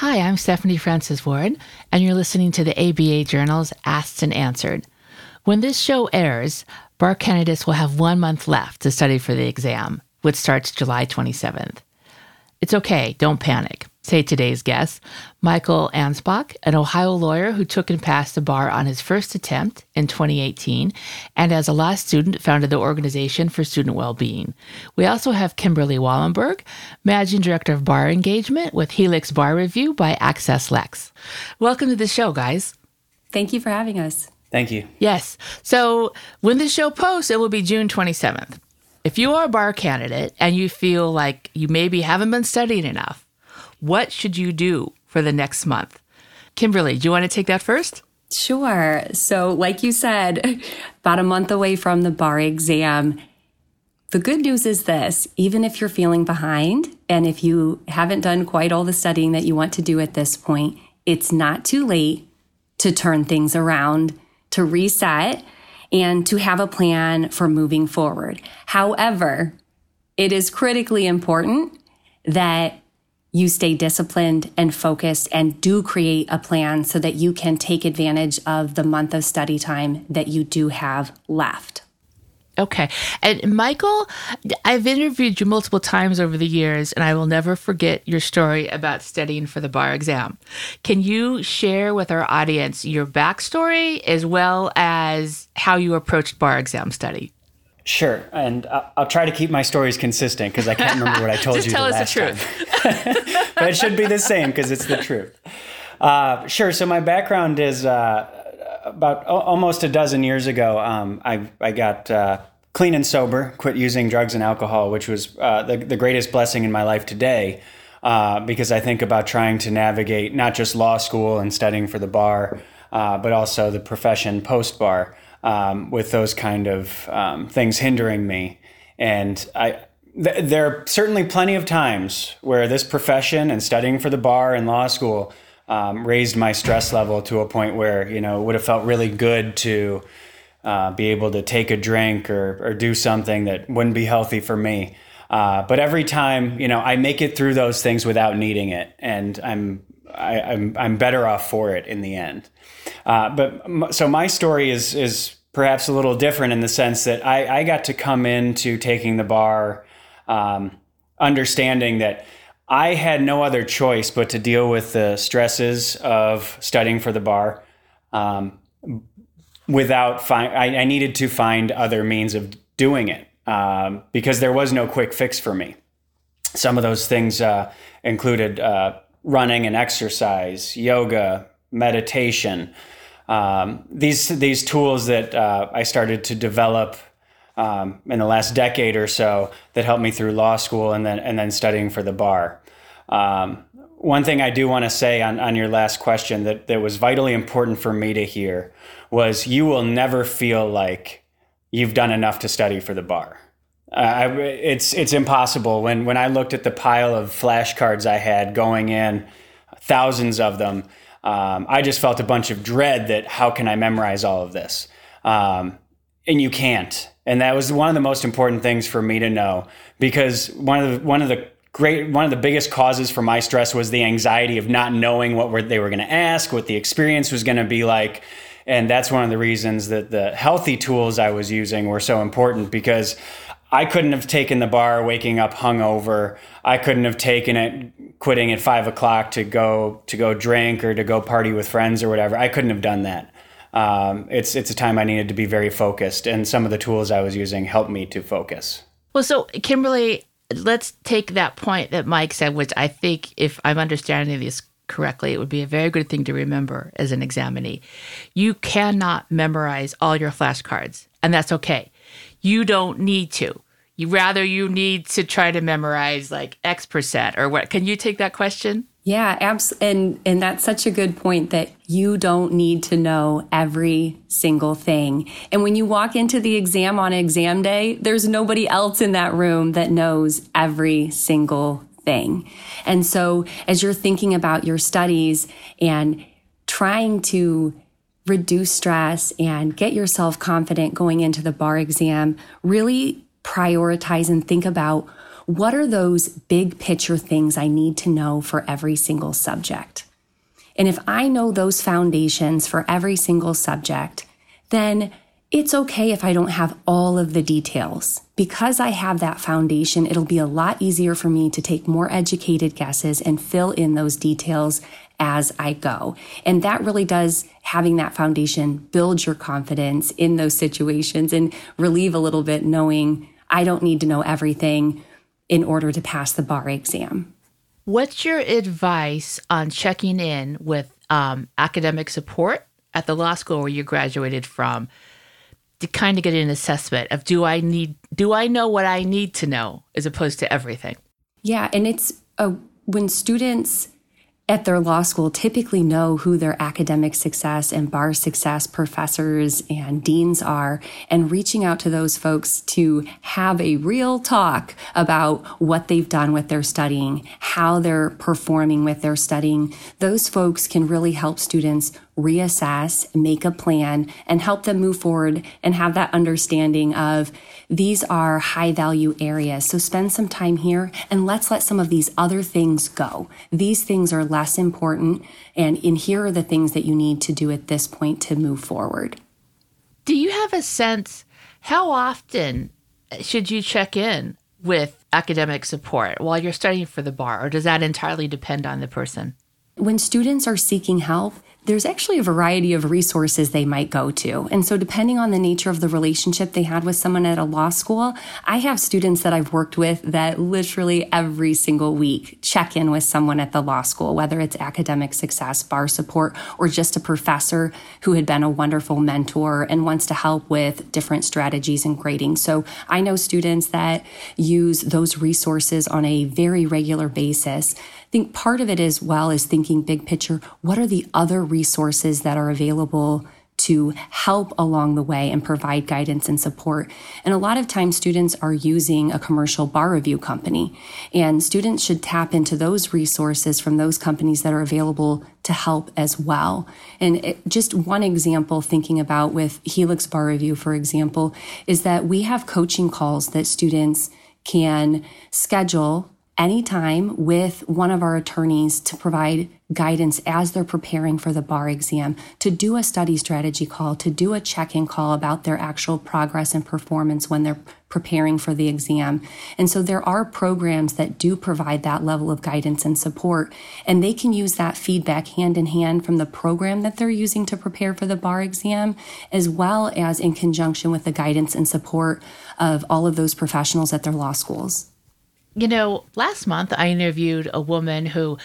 Hi, I'm Stephanie Francis Ward, and you're listening to the ABA Journal's Asked and Answered. When this show airs, bar candidates will have one month left to study for the exam, which starts July 27th. It's okay, don't panic say today's guest, Michael Anspach, an Ohio lawyer who took and passed the bar on his first attempt in 2018, and as a law student founded the Organization for Student Wellbeing. We also have Kimberly Wallenberg, Managing Director of Bar Engagement with Helix Bar Review by Access Lex. Welcome to the show, guys. Thank you for having us. Thank you. Yes. So when the show posts, it will be June 27th. If you are a bar candidate and you feel like you maybe haven't been studying enough, what should you do for the next month? Kimberly, do you want to take that first? Sure. So, like you said, about a month away from the bar exam. The good news is this even if you're feeling behind and if you haven't done quite all the studying that you want to do at this point, it's not too late to turn things around, to reset, and to have a plan for moving forward. However, it is critically important that you stay disciplined and focused and do create a plan so that you can take advantage of the month of study time that you do have left. Okay. And Michael, I've interviewed you multiple times over the years, and I will never forget your story about studying for the bar exam. Can you share with our audience your backstory as well as how you approached bar exam study? Sure, and I'll try to keep my stories consistent because I can't remember what I told you tell the us last the truth. but it should be the same because it's the truth. Uh, sure. So my background is uh, about almost a dozen years ago. Um, I I got uh, clean and sober, quit using drugs and alcohol, which was uh, the the greatest blessing in my life today. Uh, because I think about trying to navigate not just law school and studying for the bar, uh, but also the profession post bar um, with those kind of um, things hindering me. And I, th- there are certainly plenty of times where this profession and studying for the bar and law school um, raised my stress level to a point where you know it would have felt really good to uh, be able to take a drink or, or do something that wouldn't be healthy for me. Uh, but every time, you know, I make it through those things without needing it, and I'm I, am I'm, I'm better off for it in the end. Uh, but so my story is is perhaps a little different in the sense that I, I got to come into taking the bar, um, understanding that I had no other choice but to deal with the stresses of studying for the bar. Um, without find, I, I, needed to find other means of doing it um, because there was no quick fix for me. Some of those things uh, included uh, running and exercise, yoga, meditation, um, these these tools that uh, I started to develop um, in the last decade or so that helped me through law school and then and then studying for the bar. Um, one thing I do want to say on, on your last question that, that was vitally important for me to hear was you will never feel like you've done enough to study for the bar. Uh, I, it's it's impossible. When when I looked at the pile of flashcards I had going in, thousands of them, um, I just felt a bunch of dread that how can I memorize all of this? Um, and you can't. And that was one of the most important things for me to know because one of the one of the great one of the biggest causes for my stress was the anxiety of not knowing what were, they were going to ask, what the experience was going to be like. And that's one of the reasons that the healthy tools I was using were so important because I couldn't have taken the bar waking up hungover. I couldn't have taken it quitting at five o'clock to go to go drink or to go party with friends or whatever. I couldn't have done that. Um, it's it's a time I needed to be very focused, and some of the tools I was using helped me to focus. Well, so Kimberly, let's take that point that Mike said, which I think, if I'm understanding this correctly, it would be a very good thing to remember as an examinee. You cannot memorize all your flashcards, and that's okay you don't need to. You rather you need to try to memorize like X percent or what? Can you take that question? Yeah, abs- and and that's such a good point that you don't need to know every single thing. And when you walk into the exam on exam day, there's nobody else in that room that knows every single thing. And so as you're thinking about your studies and trying to reduce stress and get yourself confident going into the bar exam, really prioritize and think about what are those big picture things I need to know for every single subject? And if I know those foundations for every single subject, then it's okay if I don't have all of the details. Because I have that foundation, it'll be a lot easier for me to take more educated guesses and fill in those details as I go. And that really does having that foundation build your confidence in those situations and relieve a little bit knowing I don't need to know everything in order to pass the bar exam. What's your advice on checking in with um, academic support at the law school where you graduated from to kind of get an assessment of do I need do I know what I need to know as opposed to everything? Yeah, and it's a, when students at their law school typically know who their academic success and bar success professors and deans are and reaching out to those folks to have a real talk about what they've done with their studying, how they're performing with their studying. Those folks can really help students reassess, make a plan, and help them move forward and have that understanding of these are high value areas. So spend some time here and let's let some of these other things go. These things are less important. And in here are the things that you need to do at this point to move forward. Do you have a sense how often should you check in with academic support while you're studying for the bar, or does that entirely depend on the person? When students are seeking help, there's actually a variety of resources they might go to. And so, depending on the nature of the relationship they had with someone at a law school, I have students that I've worked with that literally every single week check in with someone at the law school, whether it's academic success, bar support, or just a professor who had been a wonderful mentor and wants to help with different strategies and grading. So, I know students that use those resources on a very regular basis I think part of it as well is thinking big picture. What are the other resources that are available to help along the way and provide guidance and support. And a lot of times students are using a commercial bar review company and students should tap into those resources from those companies that are available to help as well. And it, just one example thinking about with Helix Bar Review, for example, is that we have coaching calls that students can schedule anytime with one of our attorneys to provide guidance as they're preparing for the bar exam, to do a study strategy call, to do a check in call about their actual progress and performance when they're preparing for the exam. And so there are programs that do provide that level of guidance and support, and they can use that feedback hand in hand from the program that they're using to prepare for the bar exam, as well as in conjunction with the guidance and support of all of those professionals at their law schools. You know, last month I interviewed a woman who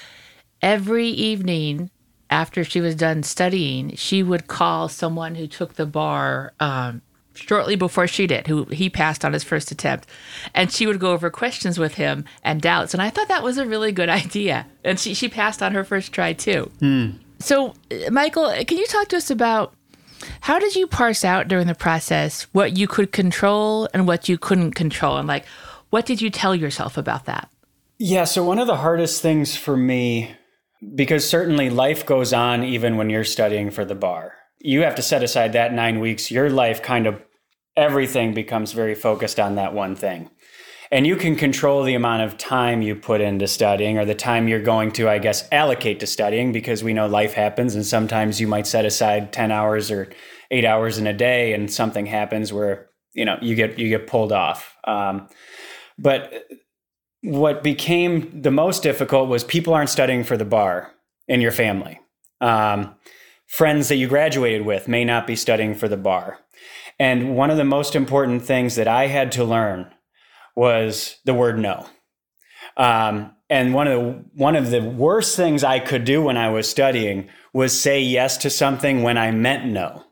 every evening after she was done studying, she would call someone who took the bar um, shortly before she did, who he passed on his first attempt. And she would go over questions with him and doubts. And I thought that was a really good idea. And she, she passed on her first try too. Hmm. So, Michael, can you talk to us about how did you parse out during the process what you could control and what you couldn't control? And like, what did you tell yourself about that? Yeah, so one of the hardest things for me, because certainly life goes on even when you're studying for the bar. You have to set aside that nine weeks. Your life kind of, everything becomes very focused on that one thing. And you can control the amount of time you put into studying or the time you're going to, I guess, allocate to studying because we know life happens and sometimes you might set aside 10 hours or eight hours in a day and something happens where, you know, you get, you get pulled off. Um, but what became the most difficult was people aren't studying for the bar in your family. Um, friends that you graduated with may not be studying for the bar. And one of the most important things that I had to learn was the word no. Um, and one of the one of the worst things I could do when I was studying was say yes to something when I meant no,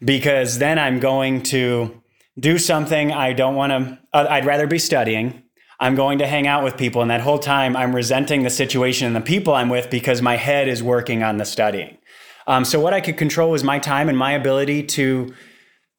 because then I'm going to do something I don't want to, uh, I'd rather be studying. I'm going to hang out with people. And that whole time, I'm resenting the situation and the people I'm with because my head is working on the studying. Um, so, what I could control was my time and my ability to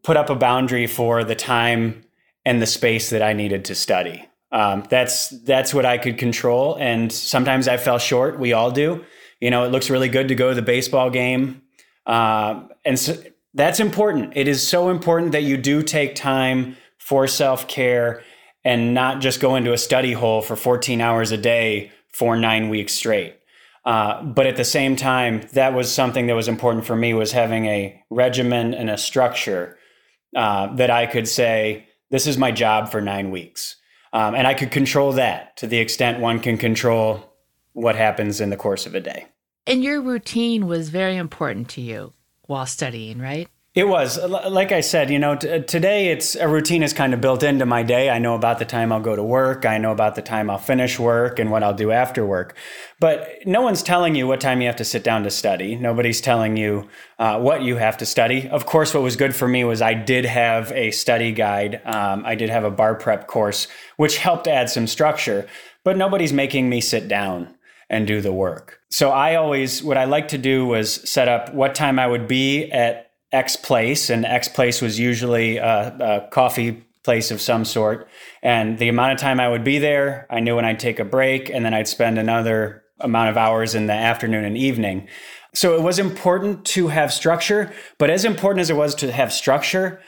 put up a boundary for the time and the space that I needed to study. Um, that's that's what I could control, and sometimes I fell short. We all do. You know, it looks really good to go to the baseball game, uh, and so that's important. It is so important that you do take time for self care and not just go into a study hole for 14 hours a day for nine weeks straight. Uh, but at the same time, that was something that was important for me was having a regimen and a structure uh, that I could say, this is my job for nine weeks. Um, and I could control that to the extent one can control what happens in the course of a day. And your routine was very important to you while studying, right? It was like I said, you know, t- today it's a routine is kind of built into my day. I know about the time I'll go to work. I know about the time I'll finish work and what I'll do after work. But no one's telling you what time you have to sit down to study. Nobody's telling you uh, what you have to study. Of course, what was good for me was I did have a study guide. Um, I did have a bar prep course, which helped add some structure. But nobody's making me sit down and do the work. So I always, what I like to do was set up what time I would be at X place, and X place was usually a, a coffee place of some sort. And the amount of time I would be there, I knew when I'd take a break, and then I'd spend another amount of hours in the afternoon and evening. So it was important to have structure, but as important as it was to have structure,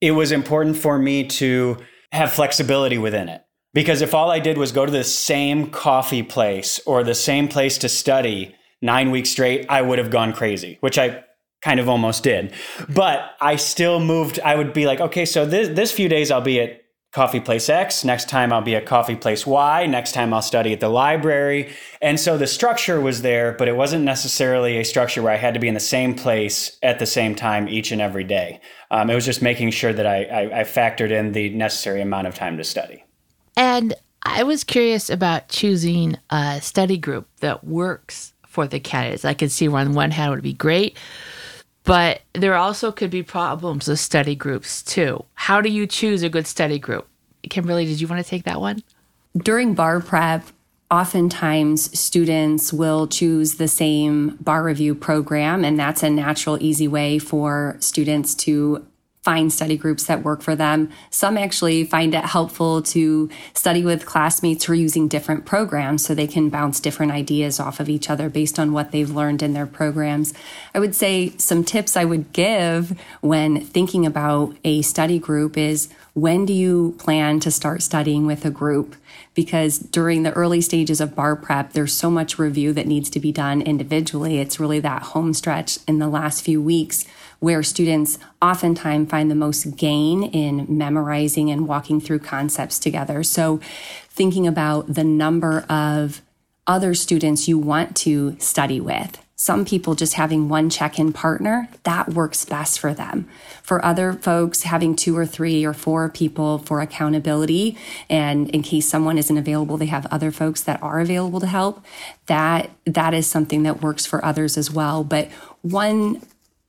it was important for me to have flexibility within it. Because if all I did was go to the same coffee place or the same place to study nine weeks straight, I would have gone crazy, which I kind of almost did. But I still moved. I would be like, okay, so this this few days I'll be at coffee place X. Next time I'll be at coffee place Y. Next time I'll study at the library. And so the structure was there, but it wasn't necessarily a structure where I had to be in the same place at the same time each and every day. Um, it was just making sure that I, I, I factored in the necessary amount of time to study. And I was curious about choosing a study group that works for the candidates. I could see where on one hand would be great, but there also could be problems with study groups too. How do you choose a good study group? Kimberly, did you want to take that one? During bar prep, oftentimes students will choose the same bar review program, and that's a natural, easy way for students to find study groups that work for them. Some actually find it helpful to study with classmates who are using different programs so they can bounce different ideas off of each other based on what they've learned in their programs. I would say some tips I would give when thinking about a study group is when do you plan to start studying with a group? Because during the early stages of bar prep, there's so much review that needs to be done individually. It's really that home stretch in the last few weeks where students oftentimes find the most gain in memorizing and walking through concepts together. So thinking about the number of other students you want to study with. Some people just having one check in partner, that works best for them. For other folks, having two or three or four people for accountability. And in case someone isn't available, they have other folks that are available to help. That, that is something that works for others as well. But one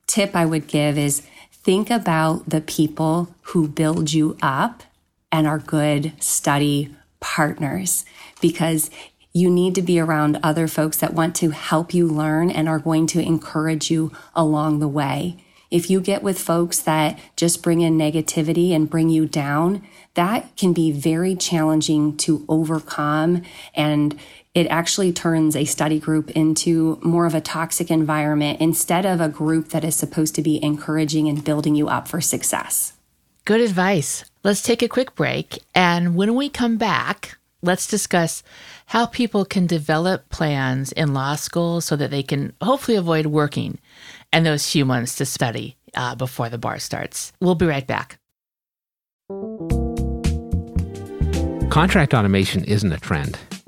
tip I would give is think about the people who build you up and are good study partners because you need to be around other folks that want to help you learn and are going to encourage you along the way. If you get with folks that just bring in negativity and bring you down, that can be very challenging to overcome and it actually turns a study group into more of a toxic environment instead of a group that is supposed to be encouraging and building you up for success. Good advice. Let's take a quick break. And when we come back, let's discuss how people can develop plans in law school so that they can hopefully avoid working and those few months to study uh, before the bar starts. We'll be right back. Contract automation isn't a trend,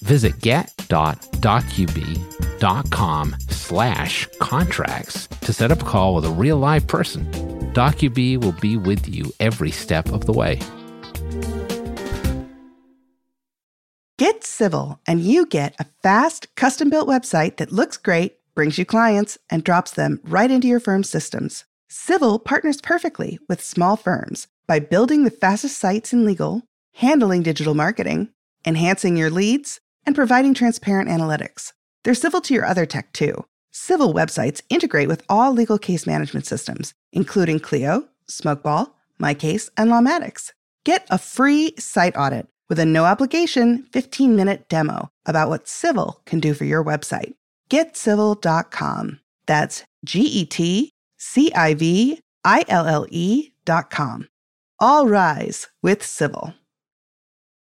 Visit get.docubee.com slash contracts to set up a call with a real live person. DocuBee will be with you every step of the way. Get Civille and you get a fast, custom built website that looks great, brings you clients, and drops them right into your firm's systems. Civille partners perfectly with small firms by building the fastest sites in legal, handling digital marketing, enhancing your leads, and providing transparent analytics. They're civil to your other tech too. Civille websites integrate with all legal case management systems, including Clio, Smokeball, MyCase, and Lawmatics. Get a free site audit with a no obligation 15 minute demo about what Civille can do for your website. GetCiville.com. That's G E T C I V I L L E.com. All rise with Civil.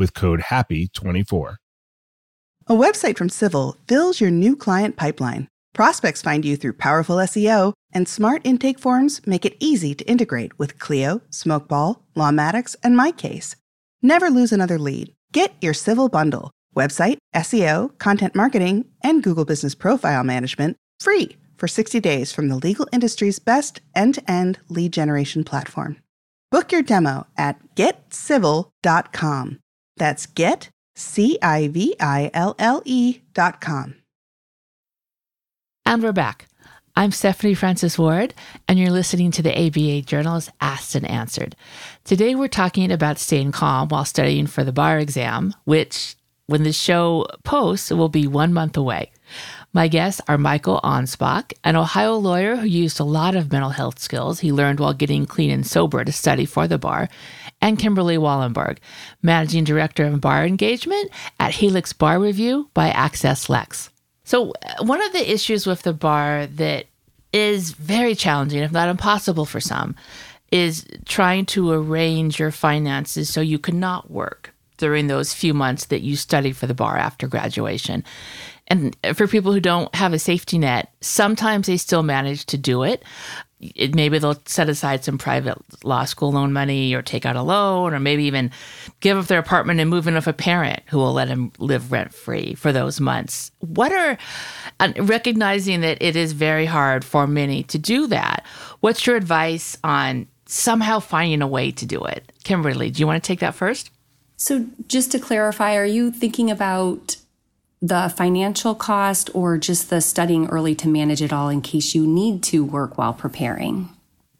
with code HAPPY24. A website from Civille fills your new client pipeline. Prospects find you through powerful SEO, and smart intake forms make it easy to integrate with Clio, Smokeball, Lawmatics, and MyCase. Never lose another lead. Get your Civille bundle website, SEO, content marketing, and Google Business Profile Management free for 60 days from the legal industry's best end to end lead generation platform. Book your demo at getciville.com. That's get, C I V I L L E dot com. And we're back. I'm Stephanie Francis Ward, and you're listening to the ABA Journal's Asked and Answered. Today, we're talking about staying calm while studying for the bar exam, which, when the show posts, will be one month away. My guests are Michael Anspach, an Ohio lawyer who used a lot of mental health skills he learned while getting clean and sober to study for the bar, and Kimberly Wallenberg, managing director of bar engagement at Helix Bar Review by Access Lex. So, uh, one of the issues with the bar that is very challenging, if not impossible for some, is trying to arrange your finances so you cannot work during those few months that you study for the bar after graduation. And for people who don't have a safety net, sometimes they still manage to do it. It. Maybe they'll set aside some private law school loan money or take out a loan or maybe even give up their apartment and move in with a parent who will let them live rent free for those months. What are, recognizing that it is very hard for many to do that, what's your advice on somehow finding a way to do it? Kimberly, do you want to take that first? So, just to clarify, are you thinking about the financial cost or just the studying early to manage it all in case you need to work while preparing?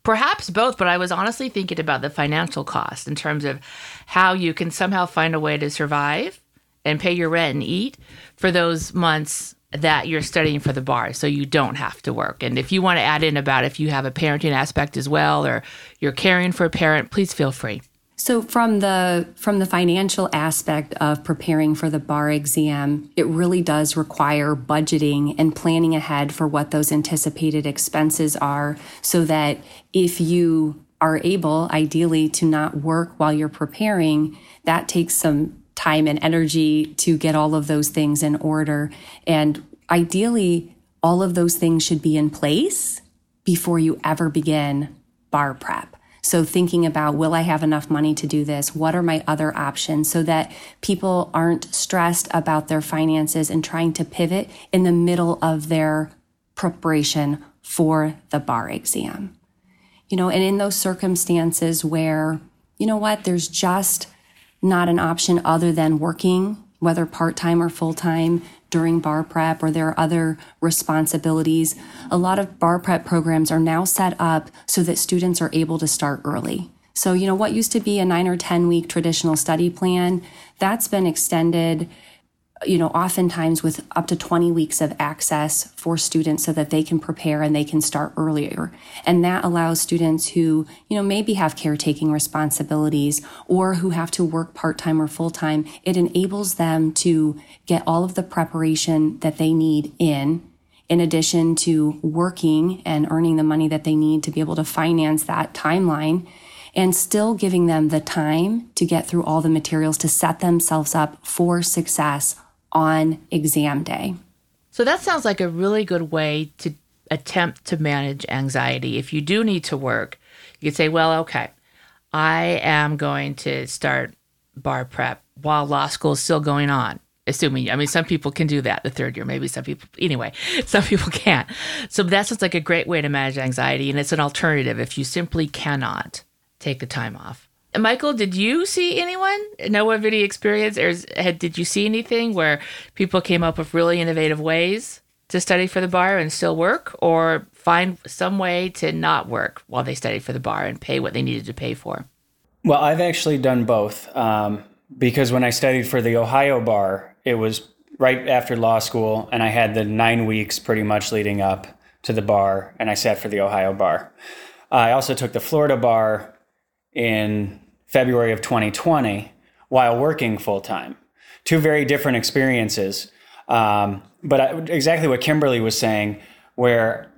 Perhaps both, but I was honestly thinking about the financial cost in terms of how you can somehow find a way to survive and pay your rent and eat for those months that you're studying for the bar so you don't have to work. And if you want to add in about if you have a parenting aspect as well or you're caring for a parent, please feel free. So from the from the financial aspect of preparing for the bar exam, it really does require budgeting and planning ahead for what those anticipated expenses are so that if you are able ideally to not work while you're preparing, that takes some time and energy to get all of those things in order and ideally all of those things should be in place before you ever begin bar prep. So thinking about, will I have enough money to do this? What are my other options so that people aren't stressed about their finances and trying to pivot in the middle of their preparation for the bar exam. You know, and in those circumstances where, you know what, there's just not an option other than working, whether part time or full time, during bar prep or there are other responsibilities. A lot of bar prep programs are now set up so that students are able to start early. So, you know, what used to be a nine or 10 week traditional study plan, that's been extended you know, oftentimes with up to 20 weeks of access for students so that they can prepare and they can start earlier. And that allows students who, you know, maybe have caretaking responsibilities or who have to work part time or full time. It enables them to get all of the preparation that they need in, in addition to working and earning the money that they need to be able to finance that timeline and still giving them the time to get through all the materials to set themselves up for success on exam day. So that sounds like a really good way to attempt to manage anxiety. If you do need to work, you could say, well, okay, I am going to start bar prep while law school is still going on. assuming, I mean, some people can do that the third year, maybe some people, anyway, some people can't. So that sounds like a great way to manage anxiety. And it's an alternative if you simply cannot take the time off. Michael, did you see anyone no of any experience, or did you see anything where people came up with really innovative ways to study for the bar and still work, or find some way to not work while they studied for the bar and pay what they needed to pay for? Well, I've actually done both um, because when I studied for the Ohio bar, it was right after law school, and I had the nine weeks pretty much leading up to the bar, and I sat for the Ohio bar. I also took the Florida bar in February of 2020 while working full time. Two very different experiences. Um, but I, exactly what Kimberly was saying, where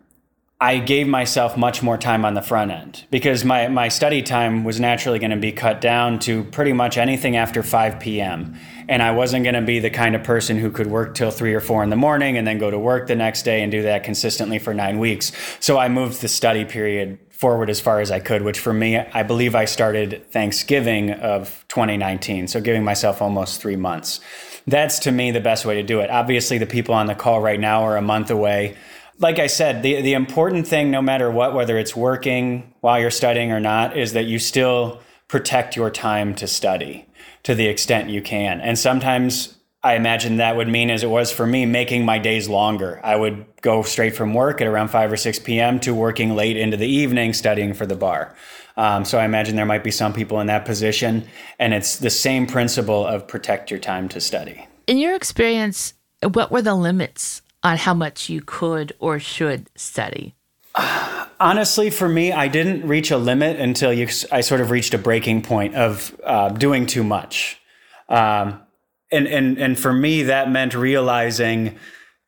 I gave myself much more time on the front end because my, my study time was naturally going to be cut down to pretty much anything after 5 p.m. And I wasn't going to be the kind of person who could work till three or four in the morning and then go to work the next day and do that consistently for nine weeks. So I moved the study period forward as far as I could, which for me, I believe I started Thanksgiving of 2019. So giving myself almost three months. That's to me the best way to do it. Obviously, the people on the call right now are a month away. Like I said, the, the important thing, no matter what, whether it's working while you're studying or not, is that you still protect your time to study to the extent you can. And sometimes I imagine that would mean, as it was for me, making my days longer. I would go straight from work at around 5 or 6 p.m. to working late into the evening studying for the bar. Um, so I imagine there might be some people in that position. And it's the same principle of protect your time to study. In your experience, what were the limits on how much you could or should study? Honestly, for me, I didn't reach a limit until you, I sort of reached a breaking point of uh, doing too much. Um, and and and for me that meant realizing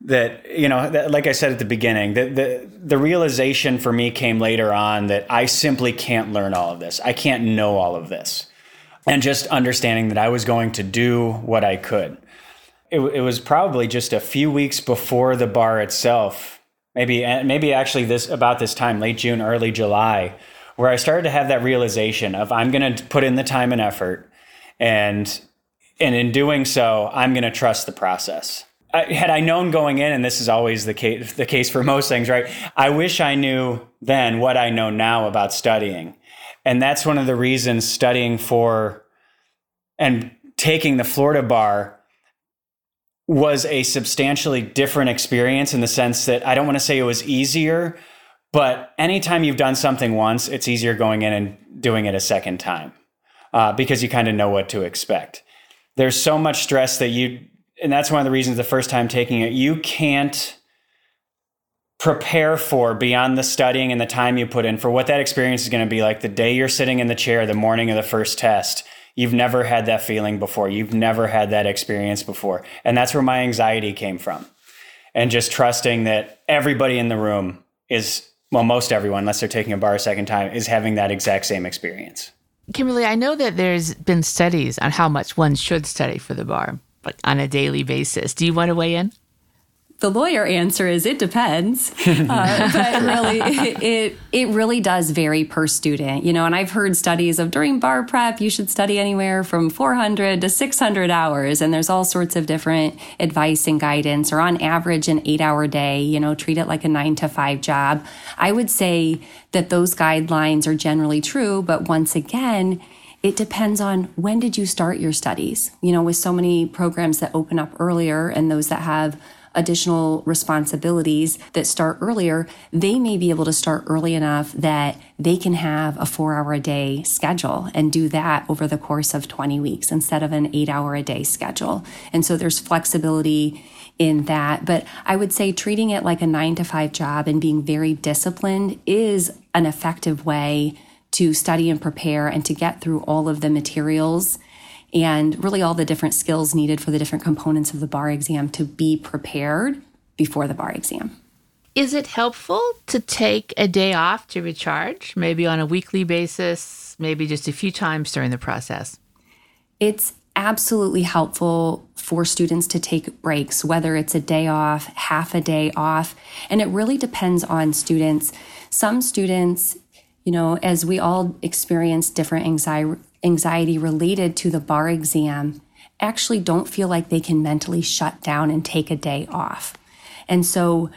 that you know that, like i said at the beginning the, the the realization for me came later on that i simply can't learn all of this i can't know all of this and just understanding that i was going to do what i could it, it was probably just a few weeks before the bar itself maybe eh, maybe actually this about this time late june early july where i started to have that realization of i'm going to put in the time and effort and and in doing so, I'm going to trust the process. I, had I known going in, and this is always the case, the case for most things, right? I wish I knew then what I know now about studying. And that's one of the reasons studying for and taking the Florida bar was a substantially different experience in the sense that I don't want to say it was easier, but anytime you've done something once, it's easier going in and doing it a second time uh, because you kind of know what to expect. There's so much stress that you and that's one of the reasons the first time taking it you can't prepare for beyond the studying and the time you put in for what that experience is going to be like the day you're sitting in the chair the morning of the first test you've never had that feeling before you've never had that experience before and that's where my anxiety came from and just trusting that everybody in the room is well most everyone unless they're taking a bar a second time is having that exact same experience Kimberly, I know that there's been studies on how much one should study for the bar, but on a daily basis. Do you want to weigh in? The lawyer answer is it depends, uh, but really, it, it, it really does vary per student. You know, and I've heard studies of during bar prep you should study anywhere from 400 to 600 hours, and there's all sorts of different advice and guidance. Or on average, an eight-hour day. You know, treat it like a nine to five job. I would say that those guidelines are generally true, but once again it depends on when did you start your studies you know with so many programs that open up earlier and those that have additional responsibilities that start earlier, they may be able to start early enough that they can have a four hour a day schedule and do that over the course of 20 weeks instead of an eight hour a day schedule. And so there's flexibility in that. But I would say treating it like a nine to five job and being very disciplined is an effective way to study and prepare and to get through all of the materials and really all the different skills needed for the different components of the bar exam to be prepared before the bar exam. Is it helpful to take a day off to recharge, maybe on a weekly basis, maybe just a few times during the process? It's absolutely helpful for students to take breaks, whether it's a day off, half a day off. And it really depends on students. Some students, you know, as we all experience different anxiety, anxiety related to the bar exam. actually don't feel like they can mentally shut down and take a day off. And so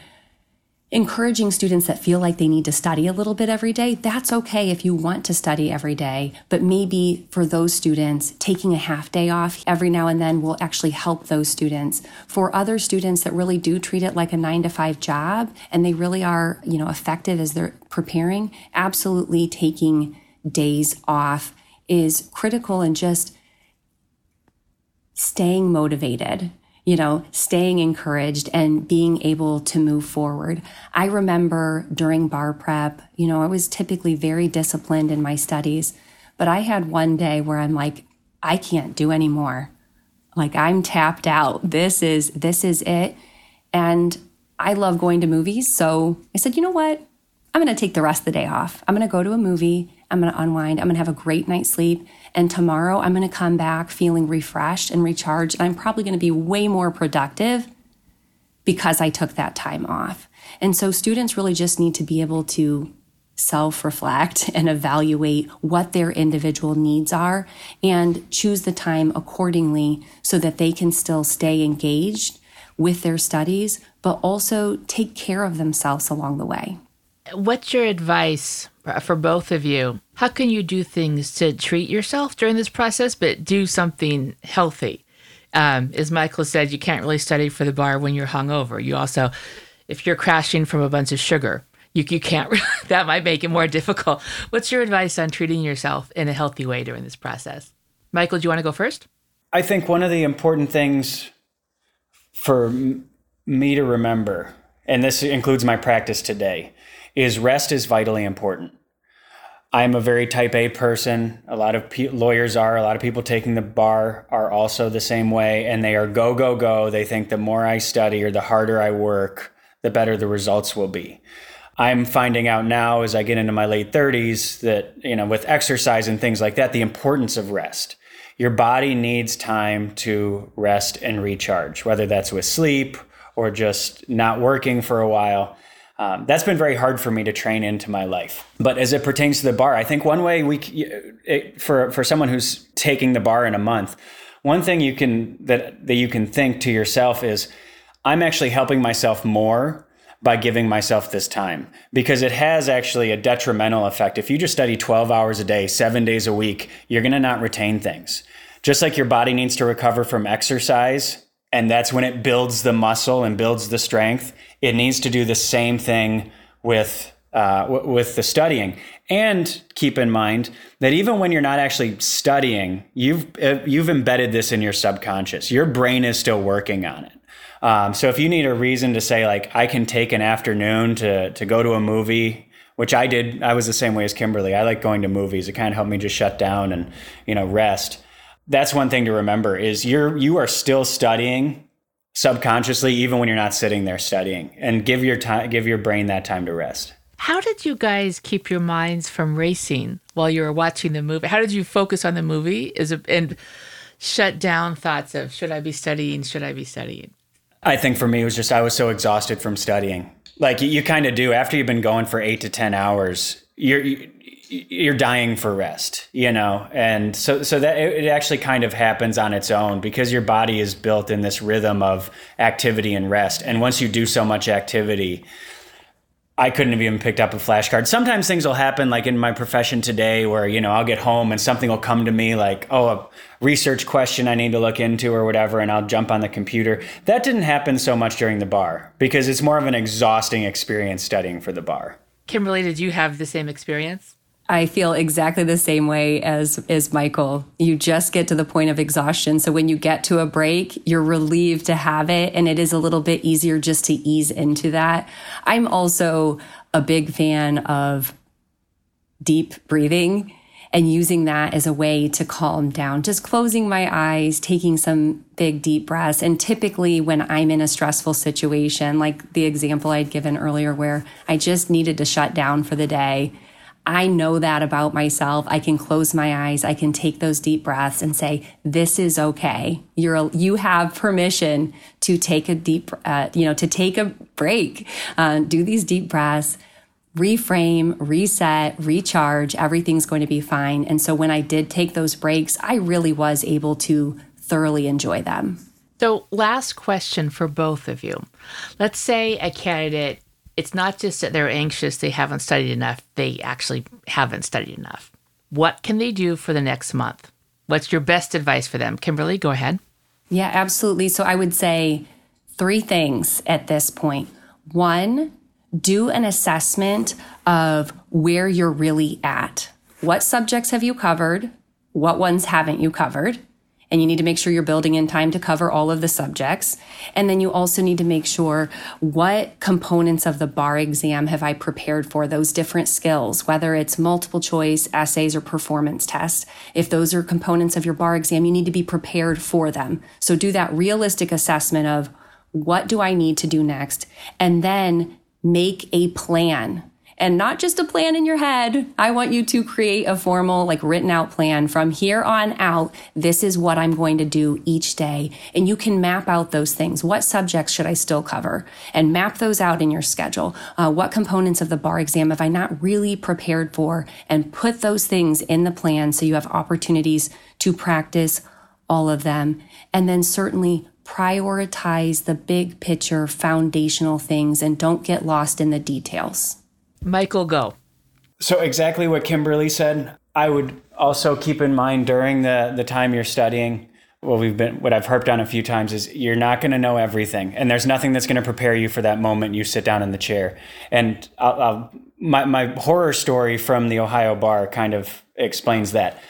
encouraging students that feel like they need to study a little bit every day, that's okay if you want to study every day. But maybe for those students, taking a half day off every now and then will actually help those students. For other students that really do treat it like a nine to five job and they really are, you know, effective as they're preparing, absolutely taking days off is critical and just staying motivated you know, staying encouraged and being able to move forward. I remember during bar prep, you know, I was typically very disciplined in my studies, but I had one day where I'm like, I can't do anymore. Like I'm tapped out. This is this is it. And I love going to movies, so I said, "You know what? I'm going to take the rest of the day off. I'm going to go to a movie. I'm going to unwind. I'm going to have a great night's sleep. And tomorrow I'm going to come back feeling refreshed and recharged. And I'm probably going to be way more productive because I took that time off. And so students really just need to be able to self reflect and evaluate what their individual needs are and choose the time accordingly so that they can still stay engaged with their studies, but also take care of themselves along the way. What's your advice for both of you? How can you do things to treat yourself during this process, but do something healthy? Um, as Michael said, you can't really study for the bar when you're hungover. You also, if you're crashing from a bunch of sugar, you, you can't, that might make it more difficult. What's your advice on treating yourself in a healthy way during this process? Michael, do you want to go first? I think one of the important things for me to remember, and this includes my practice today, is rest is vitally important. I'm a very type A person. A lot of pe- lawyers are. A lot of people taking the bar are also the same way, and they are go, go, go. They think the more I study or the harder I work, the better the results will be. I'm finding out now as I get into my late 30s that, you know, with exercise and things like that, the importance of rest. Your body needs time to rest and recharge, whether that's with sleep or just not working for a while. Um, that's been very hard for me to train into my life. But as it pertains to the bar, I think one way we it, for for someone who's taking the bar in a month, one thing you can that that you can think to yourself is, I'm actually helping myself more by giving myself this time because it has actually a detrimental effect. If you just study 12 hours a day, seven days a week, you're going to not retain things. Just like your body needs to recover from exercise, and that's when it builds the muscle and builds the strength it needs to do the same thing with uh, w- with the studying. And keep in mind that even when you're not actually studying, you've uh, you've embedded this in your subconscious. Your brain is still working on it. Um, so if you need a reason to say like I can take an afternoon to to go to a movie, which I did, I was the same way as Kimberly. I like going to movies. It kind of helped me just shut down and you know rest. That's one thing to remember is you're you are still studying subconsciously even when you're not sitting there studying and give your time give your brain that time to rest. How did you guys keep your minds from racing while you were watching the movie? How did you focus on the movie? Is it, and shut down thoughts of should i be studying? Should i be studying? I think for me it was just i was so exhausted from studying. Like you, you kind of do after you've been going for eight to ten hours you're you, you're dying for rest, you know, and so so that it actually kind of happens on its own because your body is built in this rhythm of activity and rest, and once you do so much activity, I couldn't have even picked up a flashcard. Sometimes things will happen, like in my profession today, where you know I'll get home and something will come to me, like oh a research question I need to look into or whatever, and I'll jump on the computer. That didn't happen so much during the bar because it's more of an exhausting experience studying for the bar. Kimberly, did you have the same experience? I feel exactly the same way as as Michael. You just get to the point of exhaustion. So when you get to a break, you're relieved to have it and it is a little bit easier just to ease into that. I'm also a big fan of deep breathing and using that as a way to calm down. Just closing my eyes, taking some big deep breaths. And typically when I'm in a stressful situation, like the example I'd given earlier where I just needed to shut down for the day, I know that about myself. I can close my eyes. I can take those deep breaths and say, this is okay. You're, you have permission to take a deep, uh, you know, to take a break, uh, do these deep breaths, reframe, reset, recharge. Everything's going to be fine. And so when I did take those breaks, I really was able to thoroughly enjoy them. So, last question for both of you. Let's say a candidate, it's not just that they're anxious, they haven't studied enough, they actually haven't studied enough. What can they do for the next month? What's your best advice for them? Kimberly, go ahead. Yeah, absolutely. So, I would say three things at this point. One, do an assessment of where you're really at. What subjects have you covered? What ones haven't you covered? And you need to make sure you're building in time to cover all of the subjects. And then you also need to make sure what components of the bar exam have I prepared for those different skills, whether it's multiple choice, essays, or performance tests. If those are components of your bar exam, you need to be prepared for them. So do that realistic assessment of what do I need to do next? And then make a plan and not just a plan in your head. I want you to create a formal, like written out plan from here on out. This is what I'm going to do each day. And you can map out those things. What subjects should I still cover? And map those out in your schedule. Uh, what components of the bar exam have I not really prepared for? And put those things in the plan so you have opportunities to practice all of them. And then certainly prioritize the big picture foundational things and don't get lost in the details. Michael, go. So exactly what Kimberly said. I would also keep in mind during the the time you're studying. What we've been, what I've harped on a few times is you're not going to know everything, and there's nothing that's going to prepare you for that moment you sit down in the chair. And I'll, I'll, my my horror story from the Ohio bar kind of explains that.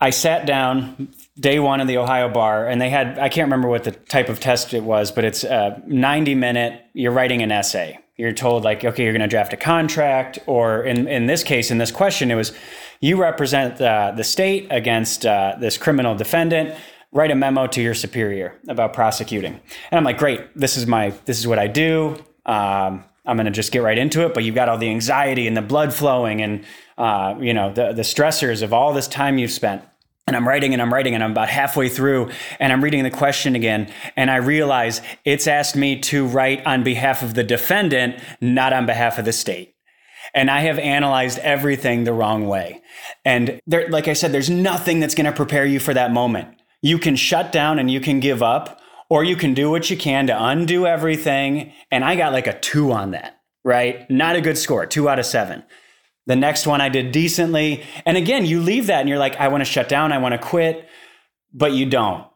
I sat down day one of the Ohio bar, and they had I can't remember what the type of test it was, but it's a 90 minute. You're writing an essay you're told like okay you're going to draft a contract or in, in this case in this question it was you represent the, the state against uh, this criminal defendant. Write a memo to your superior about prosecuting. And i'm like great this is my this is what i do. Um, i'm going to just get right into it but you've got all the anxiety and the blood flowing and uh, you know the, the stressors of all this time you've spent and I'm writing and I'm writing and I'm about halfway through and I'm reading the question again and I realize it's asked me to write on behalf of the defendant, not on behalf of the state. And I have analyzed everything the wrong way. And there, like I said, there's nothing that's going to prepare you for that moment. You can shut down and you can give up, or you can do what you can to undo everything. And I got like a two on that, right? Not a good score, two out of seven. The next one I did decently. And again, you leave that and you're like, I want to shut down, I want to quit, but you don't.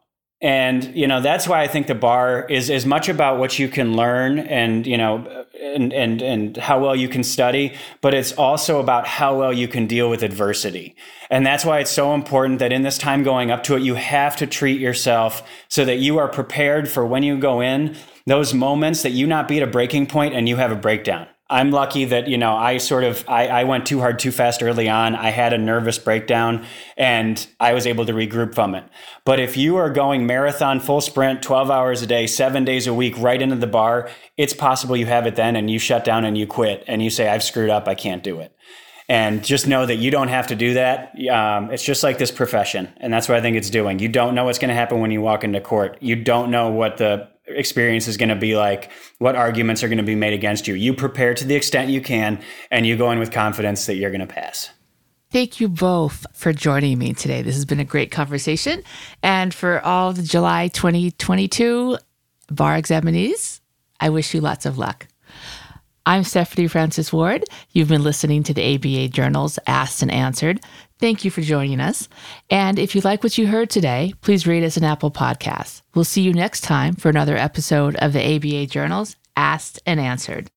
And you know that's why I think the bar is as much about what you can learn and you know and and and how well you can study, but it's also about how well you can deal with adversity. And that's why it's so important that in this time going up to it, you have to treat yourself so that you are prepared for when you go in those moments that you not be at a breaking point and you have a breakdown. I'm lucky that you know I sort of I, I, went too hard too fast early on. I had a nervous breakdown and I was able to regroup from it. But if you are going marathon full sprint 12 hours a day, 7 days a week right into the bar, it's possible you have it then and you shut down and you quit and you say I've screwed up, I can't do it. And just know that you don't have to do that. Um, it's just like this profession. And that's what I think it's doing. You don't know what's going to happen when you walk into court. You don't know what the experience is going to be like, what arguments are going to be made against you. You prepare to the extent you can, and you go in with confidence that you're going to pass. Thank you both for joining me today. This has been a great conversation. And for all the July 2022 bar examinees, I wish you lots of luck. I'm Stephanie Francis Ward. You've been listening to the ABA Journal's Asked and Answered. Thank you for joining us. And if you like what you heard today, please rate us an Apple Podcast. We'll see you next time for another episode of the ABA Journal's Asked and Answered.